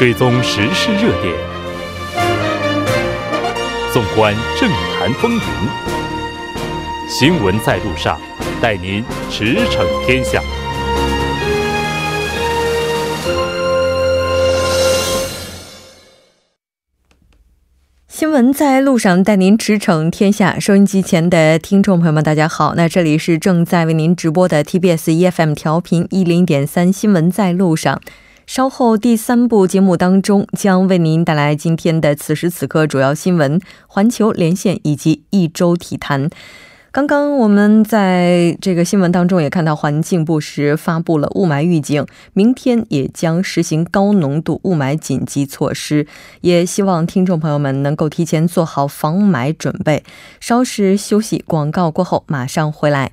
追踪时事热点，纵观政坛风云，新闻在路上，带您驰骋天下。新闻在路上，带您驰骋天下。收音机前的听众朋友们，大家好。那这里是正在为您直播的 TBS EFM 调频一零点三新闻在路上。稍后第三部节目当中，将为您带来今天的此时此刻主要新闻、环球连线以及一周体坛。刚刚我们在这个新闻当中也看到，环境部时发布了雾霾预警，明天也将实行高浓度雾霾紧急措施，也希望听众朋友们能够提前做好防霾准备。稍事休息，广告过后马上回来。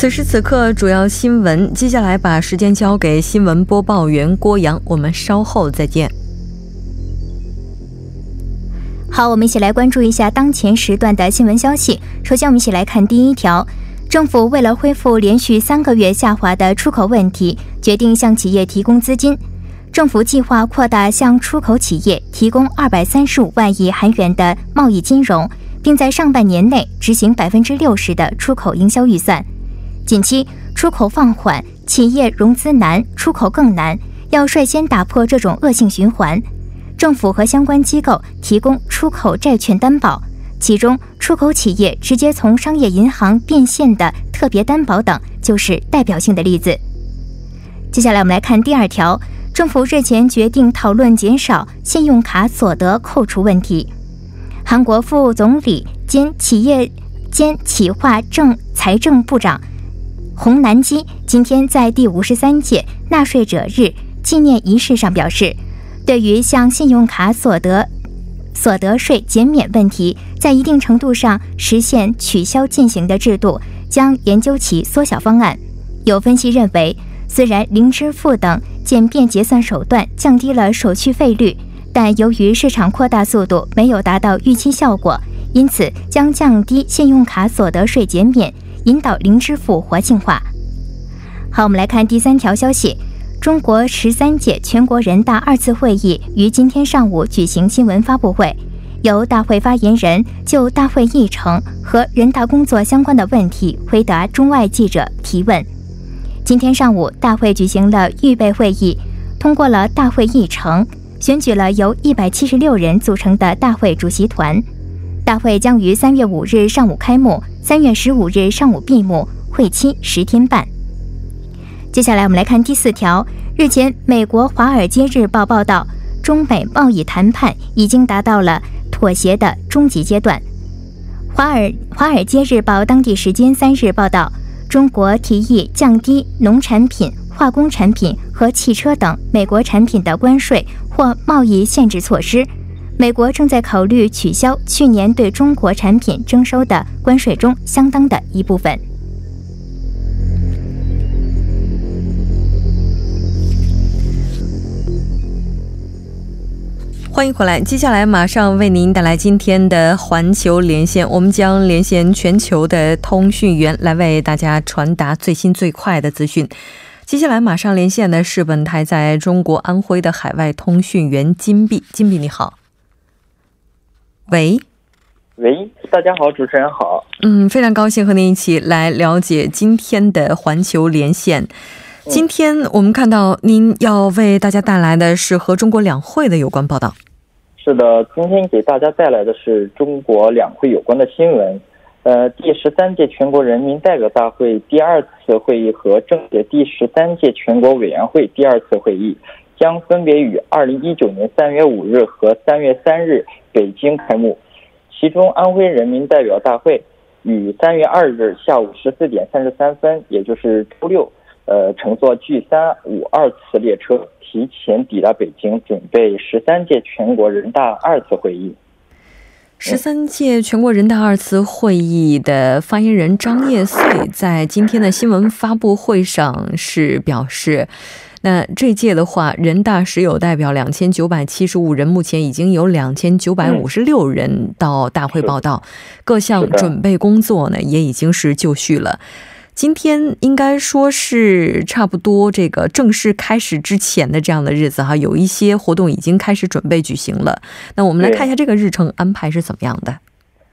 此时此刻，主要新闻。接下来把时间交给新闻播报员郭阳，我们稍后再见。好，我们一起来关注一下当前时段的新闻消息。首先，我们一起来看第一条：政府为了恢复连续三个月下滑的出口问题，决定向企业提供资金。政府计划扩大向出口企业提供二百三十五万亿韩元的贸易金融，并在上半年内执行百分之六十的出口营销预算。近期出口放缓，企业融资难，出口更难，要率先打破这种恶性循环。政府和相关机构提供出口债券担保，其中出口企业直接从商业银行变现的特别担保等就是代表性的例子。接下来我们来看第二条，政府日前决定讨论减少信用卡所得扣除问题。韩国副总理兼企业兼企划政财政部长。洪南基今天在第五十三届纳税者日纪念仪式上表示，对于向信用卡所得所得税减免问题，在一定程度上实现取消进行的制度，将研究其缩小方案。有分析认为，虽然零支付等简便结算手段降低了手续费率，但由于市场扩大速度没有达到预期效果，因此将降低信用卡所得税减免。引导零支付活性化。好，我们来看第三条消息：中国十三届全国人大二次会议于今天上午举行新闻发布会，由大会发言人就大会议程和人大工作相关的问题回答中外记者提问。今天上午，大会举行了预备会议，通过了大会议程，选举了由一百七十六人组成的大会主席团。大会将于三月五日上午开幕。三月十五日上午闭幕，会期十天半。接下来我们来看第四条。日前，美国《华尔街日报》报道，中美贸易谈判已经达到了妥协的终极阶段。《华尔华尔街日报》当地时间三日报道，中国提议降低农产品、化工产品和汽车等美国产品的关税或贸易限制措施。美国正在考虑取消去年对中国产品征收的关税中相当的一部分。欢迎回来，接下来马上为您带来今天的环球连线，我们将连线全球的通讯员来为大家传达最新最快的资讯。接下来马上连线的是本台在中国安徽的海外通讯员金碧，金碧你好。喂，喂，大家好，主持人好。嗯，非常高兴和您一起来了解今天的环球连线。今天我们看到您要为大家带来的是和中国两会的有关报道。是的，今天给大家带来的是中国两会有关的新闻。呃，第十三届全国人民代表大会第二次会议和政协第十三届全国委员会第二次会议将分别于二零一九年三月五日和三月三日。北京开幕，其中安徽人民代表大会于三月二日下午十四点三十三分，也就是周六，呃，乘坐 G 三五二次列车提前抵达北京，准备十三届全国人大二次会议。十三届全国人大二次会议的发言人张业遂在今天的新闻发布会上是表示。那这届的话，人大实有代表两千九百七十五人，目前已经有两千九百五十六人到大会报道，各项准备工作呢也已经是就绪了。今天应该说是差不多这个正式开始之前的这样的日子哈，有一些活动已经开始准备举行了。那我们来看一下这个日程安排是怎么样的。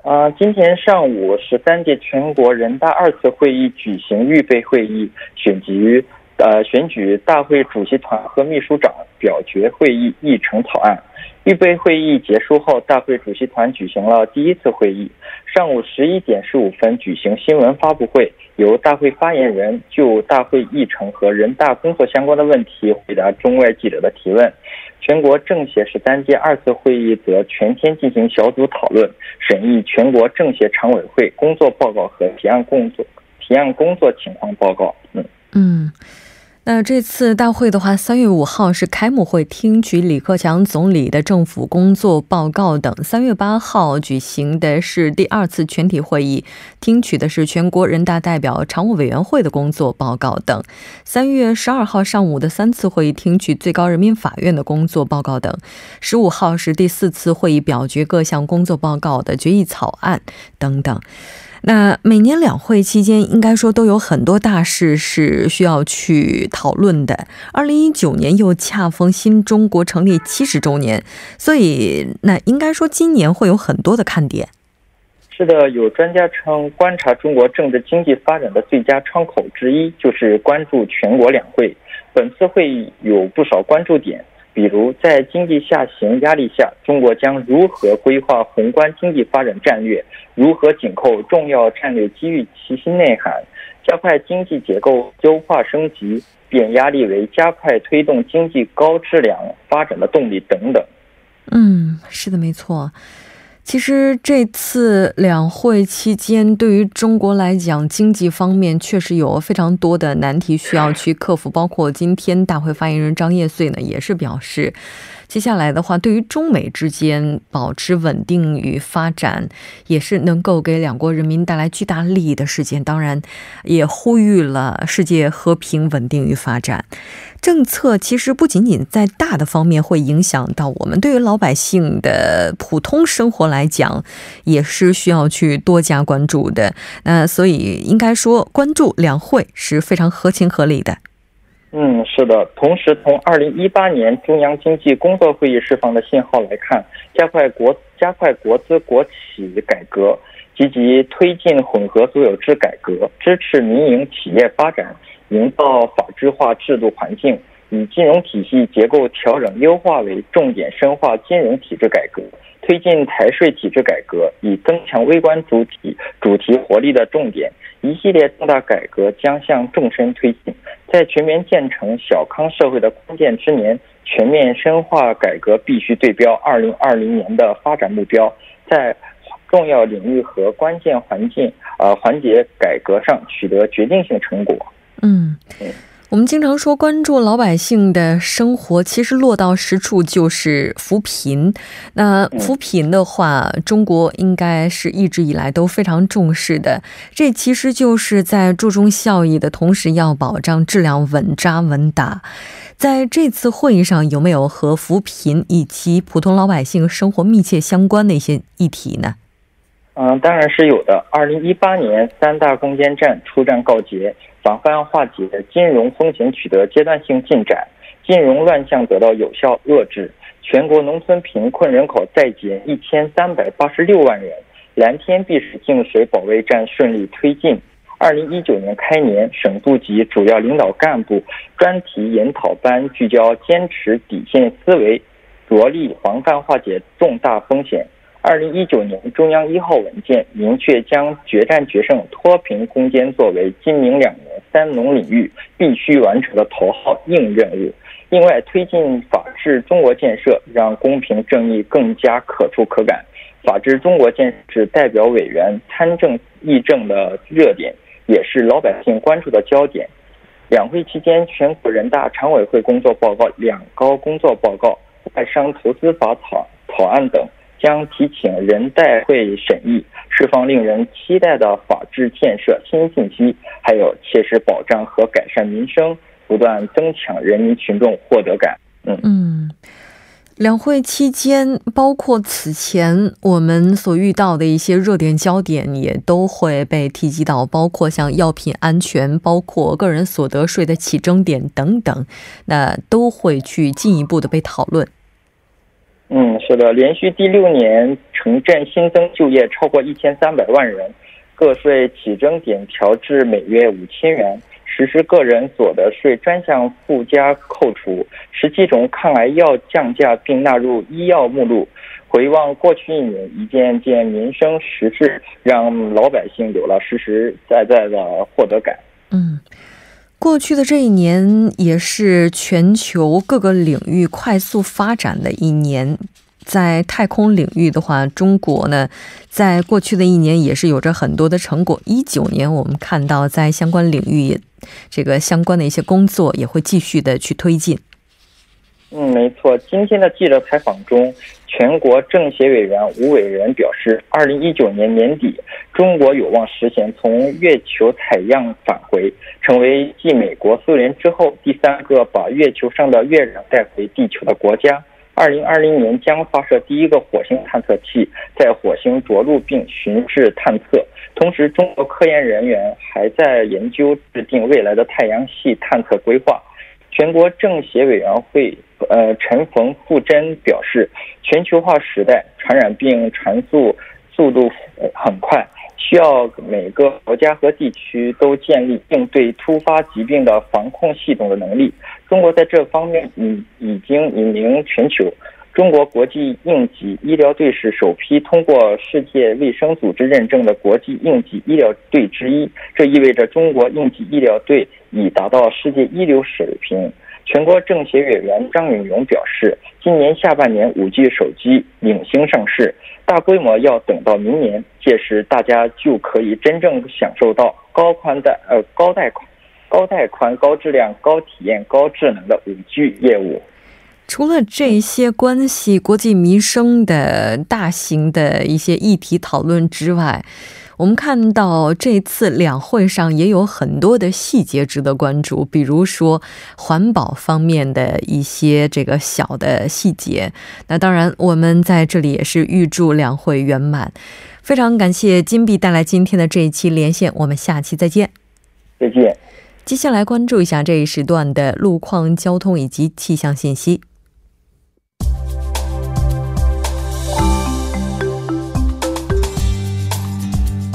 啊，今天上午十三届全国人大二次会议举行预备会议，选举。呃，选举大会主席团和秘书长表决会议议程草案。预备会议结束后，大会主席团举行了第一次会议。上午十一点十五分举行新闻发布会，由大会发言人就大会议程和人大工作相关的问题回答中外记者的提问。全国政协十三届二次会议则全天进行小组讨论，审议全国政协常委会工作报告和提案工作提案工作情况报告。嗯嗯。那这次大会的话，三月五号是开幕会，听取李克强总理的政府工作报告等；三月八号举行的是第二次全体会议，听取的是全国人大代表常务委员会的工作报告等；三月十二号上午的三次会议，听取最高人民法院的工作报告等；十五号是第四次会议，表决各项工作报告的决议草案等等。那每年两会期间，应该说都有很多大事是需要去讨论的。二零一九年又恰逢新中国成立七十周年，所以那应该说今年会有很多的看点。是的，有专家称，观察中国政治经济发展的最佳窗口之一就是关注全国两会。本次会议有不少关注点。比如，在经济下行压力下，中国将如何规划宏观经济发展战略？如何紧扣重要战略机遇其新内涵？加快经济结构优化升级，变压力为加快推动经济高质量发展的动力等等。嗯，是的，没错。其实这次两会期间，对于中国来讲，经济方面确实有非常多的难题需要去克服。包括今天大会发言人张业遂呢，也是表示。接下来的话，对于中美之间保持稳定与发展，也是能够给两国人民带来巨大利益的事件。当然，也呼吁了世界和平、稳定与发展。政策其实不仅仅在大的方面会影响到我们，对于老百姓的普通生活来讲，也是需要去多加关注的。那所以应该说，关注两会是非常合情合理的。嗯，是的。同时，从二零一八年中央经济工作会议释放的信号来看，加快国加快国资国企改革，积极推进混合所有制改革，支持民营企业发展，营造法治化制度环境，以金融体系结构调整优化为重点，深化金融体制改革，推进财税体制改革，以增强微观主体主题活力的重点。一系列重大改革将向纵深推进，在全面建成小康社会的关键之年，全面深化改革必须对标二零二零年的发展目标，在重要领域和关键环境呃环节改革上取得决定性成果。嗯。我们经常说关注老百姓的生活，其实落到实处就是扶贫。那扶贫的话，中国应该是一直以来都非常重视的。这其实就是在注重效益的同时，要保障质量稳扎稳打。在这次会议上，有没有和扶贫以及普通老百姓生活密切相关的一些议题呢？嗯，当然是有的。二零一八年三大攻坚战出战告捷。防范化解金融风险取得阶段性进展，金融乱象得到有效遏制，全国农村贫困人口再减一千三百八十六万人，蓝天碧水净水保卫战顺利推进。二零一九年开年，省部级主要领导干部专题研讨班聚焦坚持底线思维，着力防范化解重大风险。二零一九年中央一号文件明确，将决战决胜、脱贫攻坚作为今明两年三农领域必须完成的头号硬任务。另外，推进法治中国建设，让公平正义更加可触可感。法治中国建设代表委员参政议政的热点，也是老百姓关注的焦点。两会期间，全国人大常委会工作报告、两高工作报告、外商投资法草草案等将提请人代会审议，释放令人期待的法治建设新信息，还有切实保障和改善民生，不断增强人民群众获得感。嗯嗯。两会期间，包括此前我们所遇到的一些热点焦点，也都会被提及到，包括像药品安全，包括个人所得税的起征点等等，那都会去进一步的被讨论。嗯，是的，连续第六年城镇新增就业超过一千三百万人，个税起征点调至每月五千元。实施个人所得税专项附加扣除，十七种抗癌药降价并纳入医药目录。回望过去一年，一件件民生实事，让老百姓有了实实在在的获得感。嗯，过去的这一年也是全球各个领域快速发展的一年。在太空领域的话，中国呢，在过去的一年也是有着很多的成果。一九年，我们看到在相关领域，这个相关的一些工作也会继续的去推进。嗯，没错。今天的记者采访中，全国政协委员吴伟仁表示，二零一九年年底，中国有望实现从月球采样返回，成为继美国、苏联之后第三个把月球上的月壤带回地球的国家。二零二零年将发射第一个火星探测器，在火星着陆并巡视探测。同时，中国科研人员还在研究制定未来的太阳系探测规划。全国政协委员会呃陈冯富珍表示，全球化时代，传染病传速速度很快。需要每个国家和地区都建立应对突发疾病的防控系统的能力。中国在这方面已已经引领全球。中国国际应急医疗队是首批通过世界卫生组织认证的国际应急医疗队之一，这意味着中国应急医疗队已达到世界一流水平。全国政协委员张永勇表示，今年下半年五 G 手机领星上市，大规模要等到明年，届时大家就可以真正享受到高宽带呃高带宽、高带宽、高质量、高体验、高智能的五 G 业务。除了这些关系国计民生的大型的一些议题讨论之外，我们看到这次两会上也有很多的细节值得关注，比如说环保方面的一些这个小的细节。那当然，我们在这里也是预祝两会圆满。非常感谢金币带来今天的这一期连线，我们下期再见。再见。接下来关注一下这一时段的路况、交通以及气象信息。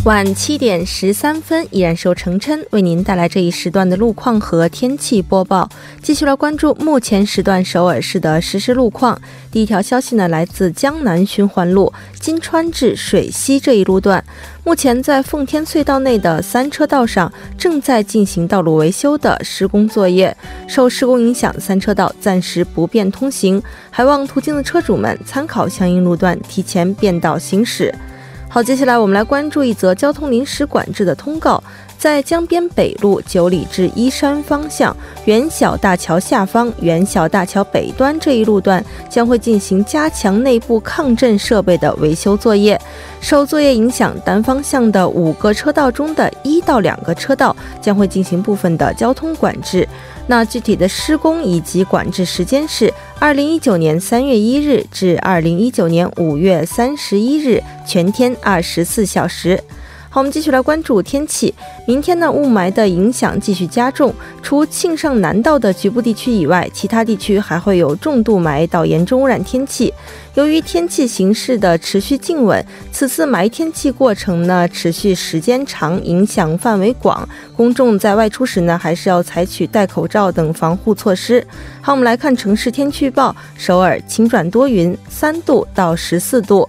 晚七点十三分，依然是由程琛为您带来这一时段的路况和天气播报。继续来关注目前时段首尔市的实时路况。第一条消息呢，来自江南循环路金川至水西这一路段，目前在奉天隧道内的三车道上正在进行道路维修的施工作业，受施工影响，三车道暂时不便通行，还望途经的车主们参考相应路段，提前变道行驶。好，接下来我们来关注一则交通临时管制的通告。在江边北路九里至依山方向元小大桥下方元小大桥北端这一路段，将会进行加强内部抗震设备的维修作业。受作业影响，单方向的五个车道中的一到两个车道将会进行部分的交通管制。那具体的施工以及管制时间是二零一九年三月一日至二零一九年五月三十一日，全天二十四小时。好，我们继续来关注天气。明天呢，雾霾的影响继续加重。除庆尚南道的局部地区以外，其他地区还会有重度霾到严重污染天气。由于天气形势的持续静稳，此次霾天气过程呢持续时间长，影响范围广，公众在外出时呢，还是要采取戴口罩等防护措施。好，我们来看城市天气预报：首尔晴转多云，三度到十四度。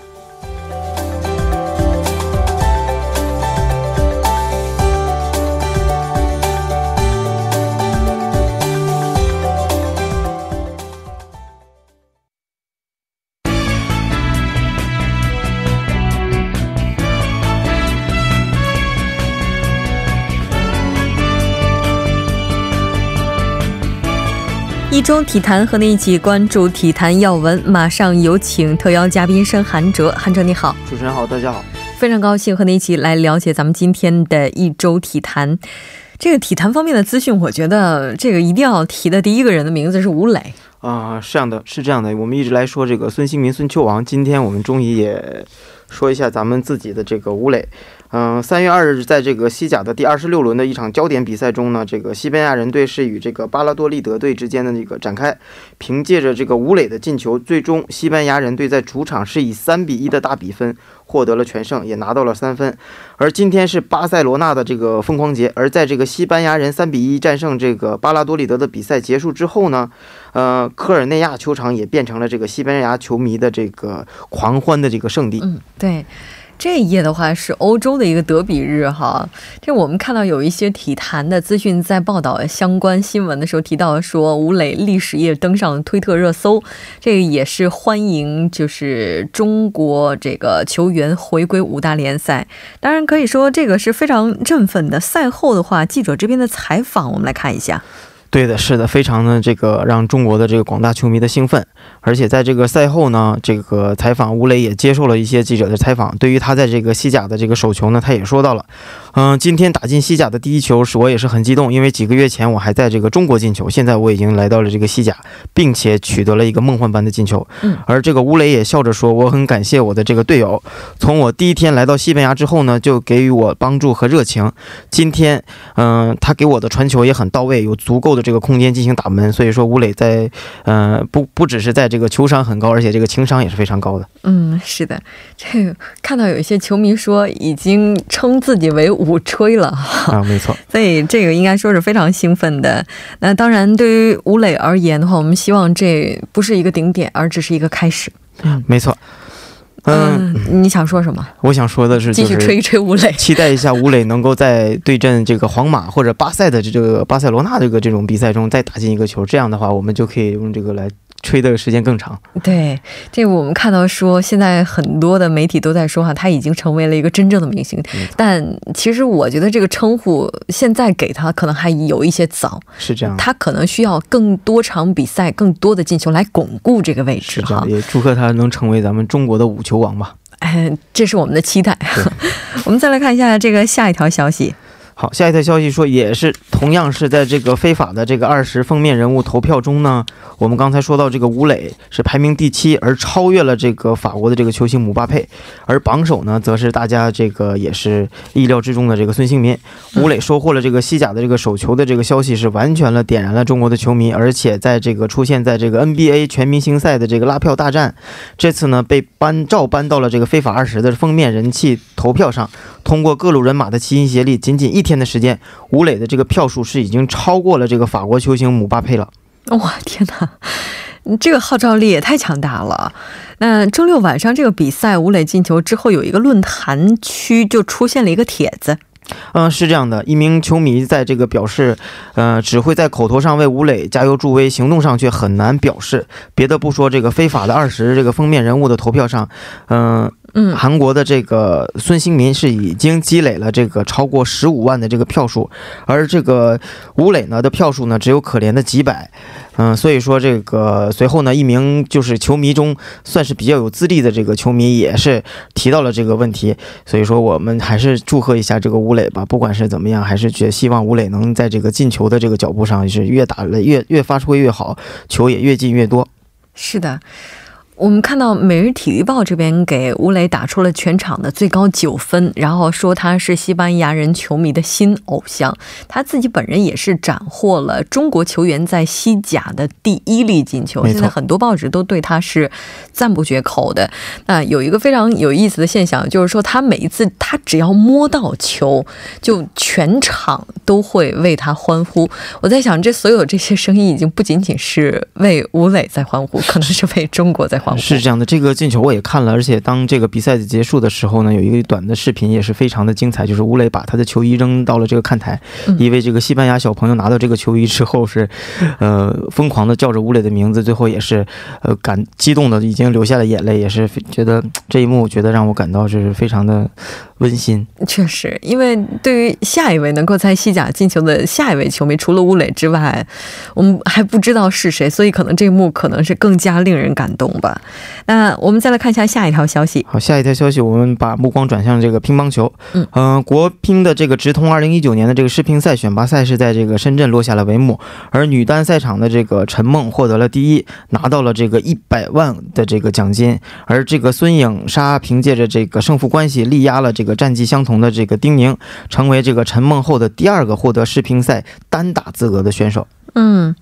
一周体坛和你一起关注体坛要闻，马上有请特邀嘉宾申韩哲。韩哲你好，主持人好，大家好，非常高兴和你一起来了解咱们今天的一周体坛。这个体坛方面的资讯，我觉得这个一定要提的第一个人的名字是吴磊啊，是这样的，是这样的，我们一直来说这个孙兴民、孙秋王，今天我们终于也说一下咱们自己的这个吴磊。嗯，三月二日，在这个西甲的第二十六轮的一场焦点比赛中呢，这个西班牙人队是与这个巴拉多利德队之间的那个展开。凭借着这个吴磊的进球，最终西班牙人队在主场是以三比一的大比分获得了全胜，也拿到了三分。而今天是巴塞罗那的这个疯狂节，而在这个西班牙人三比一战胜这个巴拉多利德的比赛结束之后呢，呃，科尔内亚球场也变成了这个西班牙球迷的这个狂欢的这个圣地。嗯，对。这一页的话是欧洲的一个德比日哈，这我们看到有一些体坛的资讯在报道相关新闻的时候提到说吴磊历史页登上推特热搜，这个也是欢迎就是中国这个球员回归五大联赛，当然可以说这个是非常振奋的。赛后的话，记者这边的采访我们来看一下。对的，是的，非常的这个让中国的这个广大球迷的兴奋，而且在这个赛后呢，这个采访吴磊也接受了一些记者的采访。对于他在这个西甲的这个手球呢，他也说到了，嗯，今天打进西甲的第一球是我也是很激动，因为几个月前我还在这个中国进球，现在我已经来到了这个西甲，并且取得了一个梦幻般的进球。嗯，而这个吴磊也笑着说，我很感谢我的这个队友，从我第一天来到西班牙之后呢，就给予我帮助和热情。今天，嗯，他给我的传球也很到位，有足够的。这个空间进行打门，所以说吴磊在，嗯，不不只是在这个球商很高，而且这个情商也是非常高的。嗯，是的，这个看到有一些球迷说已经称自己为“五吹”了啊，没错，所以这个应该说是非常兴奋的。那当然，对于吴磊而言的话，我们希望这不是一个顶点，而只是一个开始。嗯，没错。嗯，你想说什么？我想说的是，继续吹一吹吴磊，期待一下吴磊能够在对阵这个皇马或者巴塞的这个巴塞罗那这个这种比赛中再打进一个球，这样的话，我们就可以用这个来。吹的时间更长，对，这我们看到说，现在很多的媒体都在说哈，他已经成为了一个真正的明星。但其实我觉得这个称呼现在给他可能还有一些早，是这样，他可能需要更多场比赛、更多的进球来巩固这个位置哈。也祝贺他能成为咱们中国的五球王吧。哎，这是我们的期待。我们再来看一下这个下一条消息。好，下一条消息说，也是同样是在这个非法的这个二十封面人物投票中呢，我们刚才说到这个吴磊是排名第七，而超越了这个法国的这个球星姆巴佩，而榜首呢，则是大家这个也是意料之中的这个孙兴民。吴磊收获了这个西甲的这个首球的这个消息，是完全了点燃了中国的球迷，而且在这个出现在这个 NBA 全明星赛的这个拉票大战，这次呢被搬照搬到了这个非法二十的封面人气投票上，通过各路人马的齐心协力，仅仅一天。天的时间，吴磊的这个票数是已经超过了这个法国球星姆巴佩了。哇，天哪，这个号召力也太强大了！那周六晚上这个比赛，吴磊进球之后，有一个论坛区就出现了一个帖子。嗯，是这样的，一名球迷在这个表示，呃，只会在口头上为吴磊加油助威，行动上却很难表示。别的不说，这个非法的二十这个封面人物的投票上，嗯。嗯，韩国的这个孙兴民是已经积累了这个超过十五万的这个票数，而这个吴磊呢的票数呢只有可怜的几百，嗯，所以说这个随后呢，一名就是球迷中算是比较有资历的这个球迷也是提到了这个问题，所以说我们还是祝贺一下这个吴磊吧，不管是怎么样，还是觉希望吴磊能在这个进球的这个脚步上是越打了越越发挥越好，球也越进越多。是的。我们看到《每日体育报》这边给吴磊打出了全场的最高九分，然后说他是西班牙人球迷的新偶像。他自己本人也是斩获了中国球员在西甲的第一粒进球。现在很多报纸都对他是赞不绝口的。那有一个非常有意思的现象，就是说他每一次他只要摸到球，就全场都会为他欢呼。我在想，这所有这些声音已经不仅仅是为吴磊在欢呼，可能是为中国在欢。是这样的，这个进球我也看了，而且当这个比赛结束的时候呢，有一个短的视频也是非常的精彩，就是吴磊把他的球衣扔到了这个看台，嗯一位这个西班牙小朋友拿到这个球衣之后是，呃，疯狂的叫着吴磊的名字，最后也是，呃，感激动的已经流下了眼泪，也是非觉得这一幕，觉得让我感到是非常的温馨。确实，因为对于下一位能够在西甲进球的下一位球迷，除了吴磊之外，我们还不知道是谁，所以可能这一幕可能是更加令人感动吧。那我们再来看一下下一条消息。好，下一条消息，我们把目光转向这个乒乓球。嗯呃国乒的这个直通二零一九年的这个世乒赛选拔赛是在这个深圳落下了帷幕，而女单赛场的这个陈梦获得了第一，拿到了这个一百万的这个奖金，而这个孙颖莎凭借着这个胜负关系力压了这个战绩相同的这个丁宁，成为这个陈梦后的第二个获得世乒赛单打资格的选手。嗯，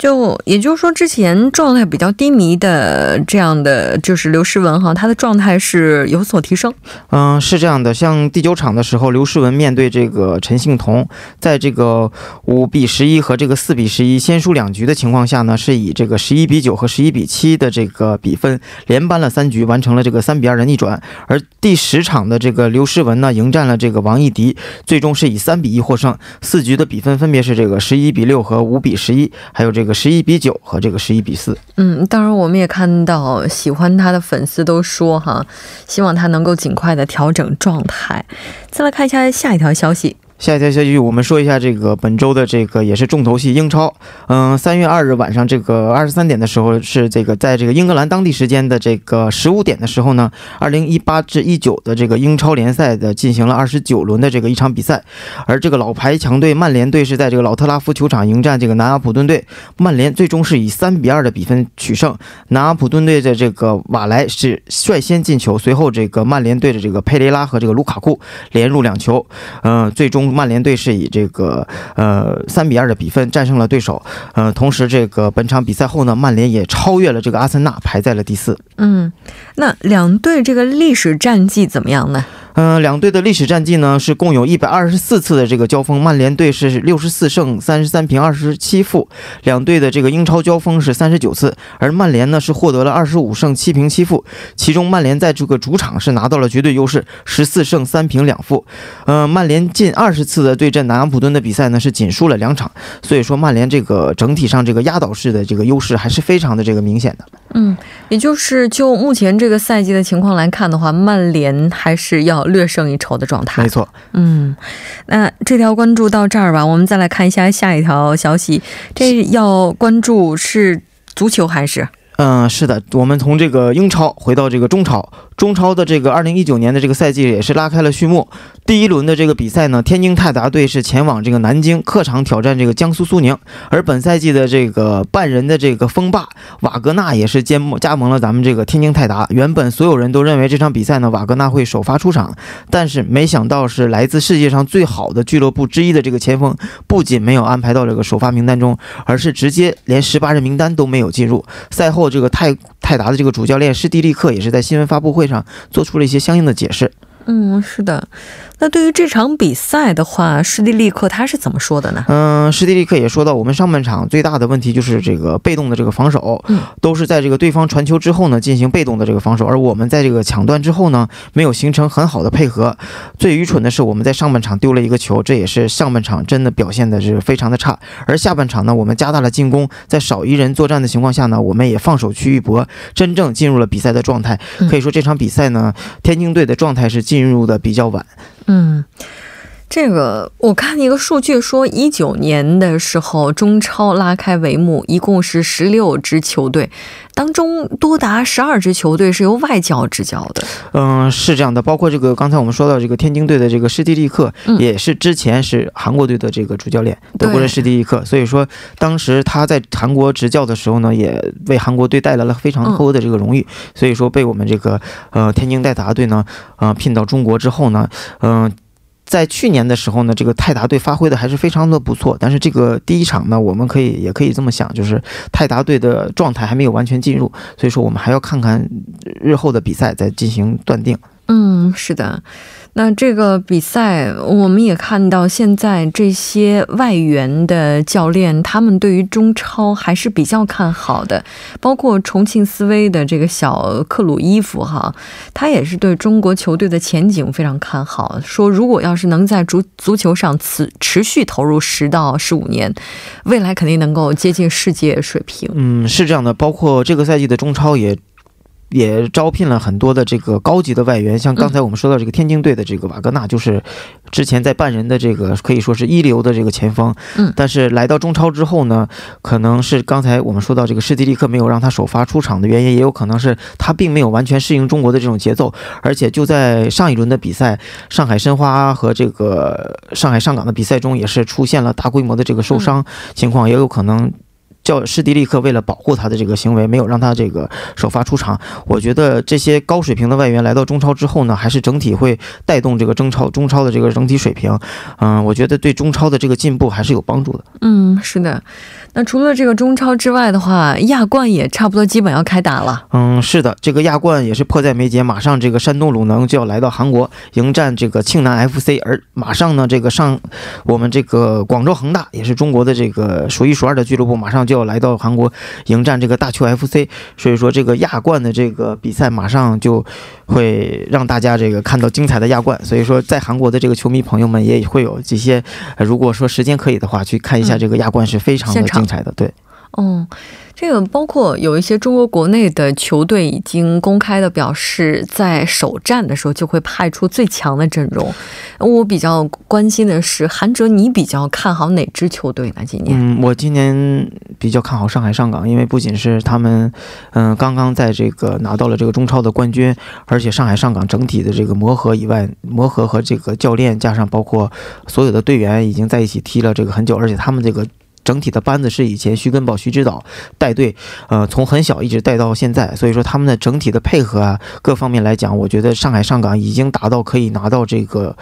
就也就是说，之前状态比较低迷的这样的就是刘诗雯哈，她的状态是有所提升。嗯，是这样的，像第九场的时候，刘诗雯面对这个陈幸同，在这个五比十一和这个四比十一先输两局的情况下呢，是以这个十一比九和十一比七的这个比分连扳了三局，完成了这个三比二的逆转。而第十场的这个刘诗雯呢，迎战了这个王艺迪，最终是以三比一获胜。四局的比分分别是这个十一比六和五比十一，还有这个十一比九和这个十一比四。嗯，当然我们也看到喜欢他的粉丝都说哈，希望他能够尽快的调整状态。再来看一下下一条消息。下一条消息，我们说一下这个本周的这个也是重头戏英超。嗯，三月二日晚上这个二十三点的时候，是这个在这个英格兰当地时间的这个十五点的时候呢，二零一八至一九的这个英超联赛的进行了二十九轮的这个一场比赛，而这个老牌强队曼联队是在这个老特拉福球场迎战这个南安普顿队，曼联最终是以三比二的比分取胜。南安普顿队的这个瓦莱是率先进球，随后这个曼联队的这个佩雷拉和这个卢卡库连入两球，嗯，最终曼联队是以这个呃三比二的比分战胜了对手。嗯，同时这个本场比赛后呢，曼联也超越了这个阿森纳，排在了第四。嗯，那两队这个历史战绩怎么样呢？嗯、两队的历史战绩呢是共有一百二十四次的这个交锋，曼联队是六十四胜三十三平二十七负，两队的这个英超交锋是三十九次，而曼联呢是获得了二十五胜七平七负，其中曼联在这个主场是拿到了绝对优势，十四胜三平两负。呃，曼联近二十次的对阵南安普顿的比赛呢是仅输了两场，所以说曼联这个整体上这个压倒式的这个优势还是非常的这个明显的。嗯，也就是就目前这个赛季的情况来看的话，曼联还是要略胜一筹的状态没。错，嗯，那这条关注到这儿吧，我们再来看一下下一条消息。这要关注是足球还是？嗯，是的，我们从这个英超回到这个中超，中超的这个二零一九年的这个赛季也是拉开了序幕。第一轮的这个比赛呢，天津泰达队是前往这个南京客场挑战这个江苏苏宁，而本赛季的这个半人的这个锋霸瓦格纳也是兼加盟了咱们这个天津泰达。原本所有人都认为这场比赛呢，瓦格纳会首发出场，但是没想到是来自世界上最好的俱乐部之一的这个前锋，不仅没有安排到这个首发名单中，而是直接连十八人名单都没有进入。赛后，这个泰泰达的这个主教练施蒂利克也是在新闻发布会上做出了一些相应的解释。嗯，是的。那对于这场比赛的话，施蒂利克他是怎么说的呢？嗯，施蒂利克也说到，我们上半场最大的问题就是这个被动的这个防守，嗯都是在这个对方传球之后呢进行被动的这个防守，而我们在这个抢断之后呢没有形成很好的配合。最愚蠢的是我们在上半场丢了一个球，这也是上半场真的表现的是非常的差。而下半场呢，我们加大了进攻，在少一人作战的情况下呢，我们也放手去一搏，真正进入了比赛的状态。嗯可以说这场比赛呢，天津队的状态是进入的比较晚。嗯，这个我看一个数据说，一九年的时候中超拉开帷幕，一共是十六支球队，当中多达十二支球队是由外教执教的。嗯，是这样的，包括这个刚才我们说到这个天津队的这个施蒂利克，嗯也是之前是韩国队的这个主教练，德国对。的施蒂利克，所以说当时他在韩国执教的时候呢，也为韩国队带来了非常多的这个荣誉，所以说被我们这个呃天津泰达队呢，呃聘到中国之后呢，嗯、在去年的时候呢，这个泰达队发挥的还是非常的不错，但是这个第一场呢，我们可以也可以这么想，就是泰达队的状态还没有完全进入，所以说我们还要看看日后的比赛再进行断定。嗯，是的。那这个比赛，我们也看到，现在这些外援的教练，他们对于中超还是比较看好的。包括重庆斯威的这个小克鲁伊夫哈，他也是对中国球队的前景非常看好，说如果要是能在足足球上持持续投入十到十五年，未来肯定能够接近世界水平。嗯，是这样的，包括这个赛季的中超也。也招聘了很多的这个高级的外援，像刚才我们说到这个天津队的这个瓦格纳，就是之前在拜仁的这个可以说是一流的这个前锋。嗯，但是来到中超之后呢，可能是刚才我们说到这个施蒂利克没有让他首发出场的原因，也有可能是他并没有完全适应中国的这种节奏，而且就在上一轮的比赛，上海申花和这个上海上港的比赛中，也是出现了大规模的这个受伤情况，也有可能。叫施迪利克为了保护他的这个行为，没有让他这个首发出场。我觉得这些高水平的外援来到中超之后呢，还是整体会带动这个中超中超的这个整体水平。嗯，我觉得对中超的这个进步还是有帮助的。嗯，是的。那除了这个中超之外的话，亚冠也差不多基本要开打了。嗯，是的，这个亚冠也是迫在眉睫，马上这个山东鲁能就要来到韩国迎战这个庆南 FC，而马上呢，这个上我们这个广州恒大也是中国的这个数一数二的俱乐部，马上就要来到韩国迎战这个大邱 FC，所以说这个亚冠的这个比赛马上就会让大家这个看到精彩的亚冠。所以说，在韩国的这个球迷朋友们也会有这些，如果说时间可以的话，去看一下这个亚冠是非常的精彩的。对，嗯。这个包括有一些中国国内的球队已经公开的表示，在首战的时候就会派出最强的阵容。我比较关心的是，韩哲，你比较看好哪支球队呢？今年？嗯，我今年比较看好上海上港，因为不仅是他们，嗯，刚刚在这个拿到了这个中超的冠军，而且上海上港整体的这个磨合以外，磨合和这个教练加上包括所有的队员已经在一起踢了这个很久，而且他们这个。整体的班子是以前徐根宝、徐指导带队，呃，从很小一直带到现在，所以说他们的整体的配合啊，各方面来讲，我觉得上海上港已经达到可以拿到这个，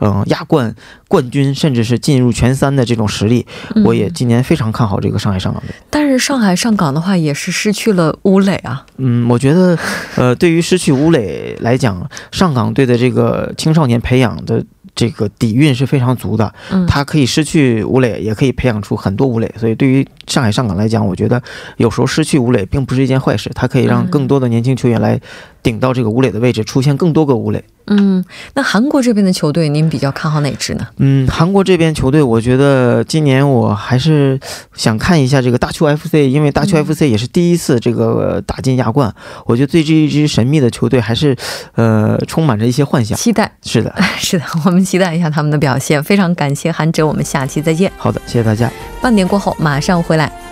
嗯，亚冠冠军，甚至是进入前三的这种实力。我也今年非常看好这个上海上港队。但是上海上港的话，也是失去了吴磊啊。嗯，我觉得，呃，对于失去吴磊来讲，上港队的这个青少年培养的。这个底蕴是非常足的，嗯，他可以失去吴磊，也可以培养出很多吴磊，所以对于上海上港来讲，我觉得有时候失去吴磊并不是一件坏事，他可以让更多的年轻球员来顶到这个吴磊的位置，出现更多个吴磊。嗯，那韩国这边的球队，您比较看好哪支呢？嗯，韩国这边球队，我觉得今年我还是想看一下这个大邱 FC，因为大邱 FC 也是第一次这个打进亚冠，我觉得对这一支神秘的球队还是呃充满着一些幻想，期待。是的，是的，我们期待一下他们的表现。非常感谢韩哲，我们下期再见。好的，谢谢大家。半点过后马上回来。